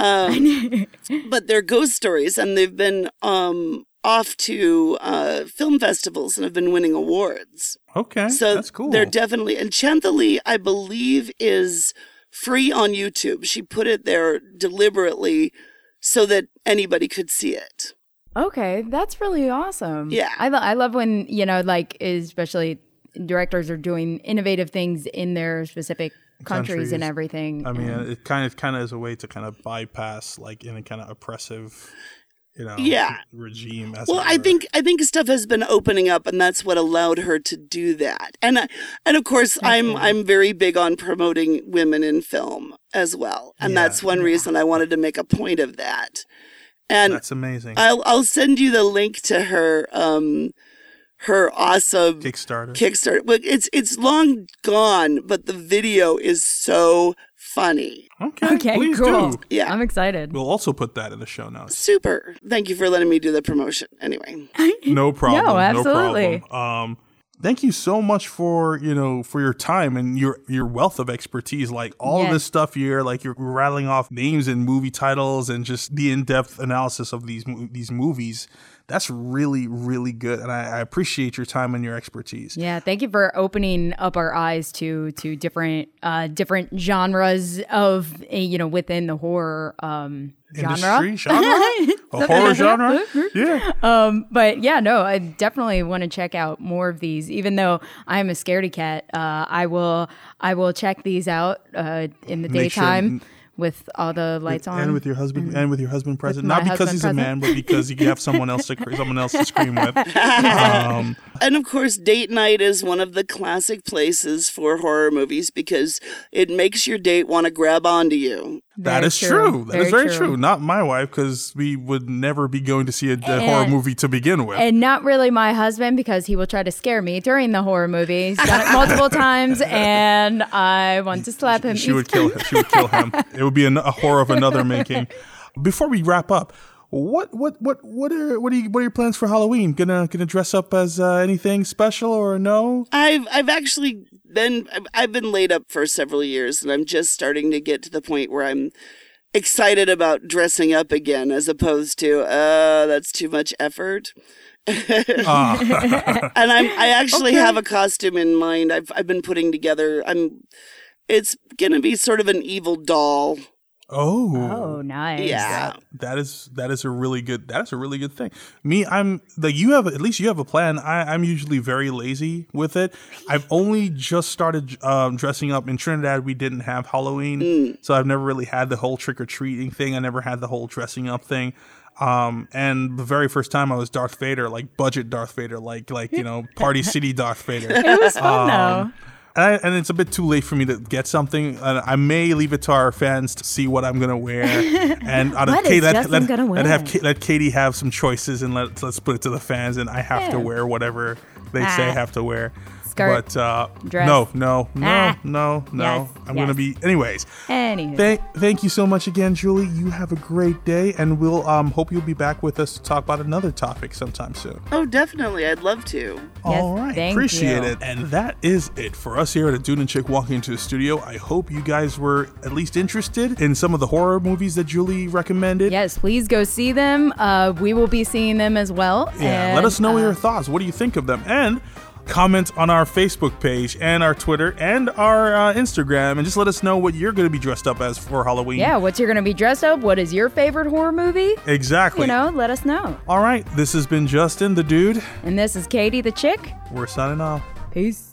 Speaker 3: Um, but they're ghost stories, and they've been um, off to uh, film festivals and have been winning awards.
Speaker 5: Okay.
Speaker 3: So
Speaker 5: that's cool.
Speaker 3: they're definitely and Chanthaly, I believe, is free on YouTube. She put it there deliberately so that anybody could see it.
Speaker 7: Okay, that's really awesome.
Speaker 3: Yeah.
Speaker 7: I, lo- I love when, you know, like, especially directors are doing innovative things in their specific countries, and everything.
Speaker 5: I mean,
Speaker 7: and-
Speaker 5: it kind of kind of is a way to kind of bypass like in a kind of oppressive, you know,
Speaker 3: Yeah.
Speaker 5: regime. As
Speaker 3: Well, I think I think stuff has been opening up, and that's what allowed her to do that. And I- and of course, I'm I'm very big on promoting women in film as well, and
Speaker 5: Yeah.
Speaker 3: that's one reason I wanted to make a point of that. And
Speaker 5: that's amazing.
Speaker 3: I'll I'll send you the link to her um her awesome
Speaker 5: Kickstarter.
Speaker 3: Kickstarter. But it's it's long gone, but the video is so funny.
Speaker 5: okay.
Speaker 7: okay,
Speaker 5: please
Speaker 7: cool.
Speaker 5: do.
Speaker 3: Yeah.
Speaker 7: I'm excited.
Speaker 5: We'll also put that in the show notes.
Speaker 3: Super. Thank you for letting me do the promotion. Anyway.
Speaker 5: No problem.
Speaker 7: No, absolutely.
Speaker 5: No problem. Um, thank you so much for you know for your time and your your wealth of expertise like all of
Speaker 7: Yes.
Speaker 5: this stuff here like you're rattling off names and movie titles and just the in-depth analysis of these these movies that's really really good and I, I appreciate your time and your expertise
Speaker 7: Yeah, thank you for opening up our eyes to to different uh different genres of uh, you know within the horror um.
Speaker 5: Industry? Genre? A horror genre? Yeah.
Speaker 7: Um, but yeah, no, I definitely want to check out more of these. Even though I'm a scaredy cat, uh, I will I will check these out uh, in the
Speaker 5: Make sure-
Speaker 7: daytime with all the lights on.
Speaker 5: and with your husband and with your husband present not because
Speaker 7: husband
Speaker 5: he's a man but because you have someone else to someone else to scream with um,
Speaker 3: And of course, date night is one of the classic places for horror movies because it makes your date want to grab onto you.
Speaker 5: That
Speaker 7: Very
Speaker 5: is true. That is
Speaker 7: Very
Speaker 5: very true. Not my wife, because we would never be going to see a, a horror movie to begin with.
Speaker 7: And not really my husband because he will try to scare me during the horror movie. He's done it multiple times, and I want to slap him.
Speaker 5: she would kill him. She would kill him. It would be an, a horror of another making. Before we wrap up, what what what what are what are you, what are your plans for Halloween? Gonna gonna dress up as uh, anything special or no?
Speaker 3: I've I've actually been I've- I've been laid up for several years, and I'm just starting to get to the point where I'm excited about dressing up again, as opposed to uh, that's too much effort.
Speaker 5: Ah.
Speaker 3: and I'm I actually have a costume in mind. I've I've been putting together. I'm. It's gonna be sort of an evil doll.
Speaker 5: Oh,
Speaker 7: Oh, nice.
Speaker 3: Yeah.
Speaker 5: that is that is a really good that is a really good thing. Me, I'm like you have at least you have a plan. I, I'm usually very lazy with it. I've only just started um, dressing up in Trinidad. We didn't have Halloween, so I've never really had the whole trick or treating thing. I never had the whole dressing up thing. Um, and the very first time I was Darth Vader, like budget Darth Vader, like like you know Party City Darth Vader.
Speaker 7: It was fun
Speaker 5: Um,
Speaker 7: though.
Speaker 5: And, I, and it's a bit too late for me to get something. And I may leave it to our fans to see what I'm gonna wear. And out of
Speaker 7: What
Speaker 5: Kate, let, let, let have let Katie have some choices and let let's put it to the fans. And I have to wear whatever they say I
Speaker 7: Ah.
Speaker 5: have to wear.
Speaker 7: Skirt,
Speaker 5: but uh,
Speaker 7: dress.
Speaker 5: no, no, no,
Speaker 7: Ah.
Speaker 5: no, no.
Speaker 7: Yes,
Speaker 5: I'm gonna be. Anyways,
Speaker 7: Anywho.
Speaker 5: thank thank you so much again, Julie. You have a great day, and we'll um hope you'll be back with us to talk about another topic sometime soon.
Speaker 3: Oh, definitely. I'd love to.
Speaker 5: All right,
Speaker 7: thank
Speaker 5: appreciate
Speaker 7: you.
Speaker 5: it. And that is it for us here at a Dude and Chick walking into the studio. I hope you guys were at least interested in some of the horror movies that Julie recommended.
Speaker 7: Yes, please go see them. Uh, we will be seeing them as well.
Speaker 5: Yeah, let us know
Speaker 7: uh,
Speaker 5: your thoughts. What do you think of them? And comment on our Facebook page and our Twitter and our uh, Instagram, and just let us know what you're going to be dressed up as for Halloween.
Speaker 7: Yeah, what's you're gonna be dressed up? What is your favorite horror movie?
Speaker 5: exactly.
Speaker 7: You know, let us know.
Speaker 5: All right, this has been Justin, the dude.
Speaker 7: And this is Katie the chick.
Speaker 5: We're signing off.
Speaker 7: Peace.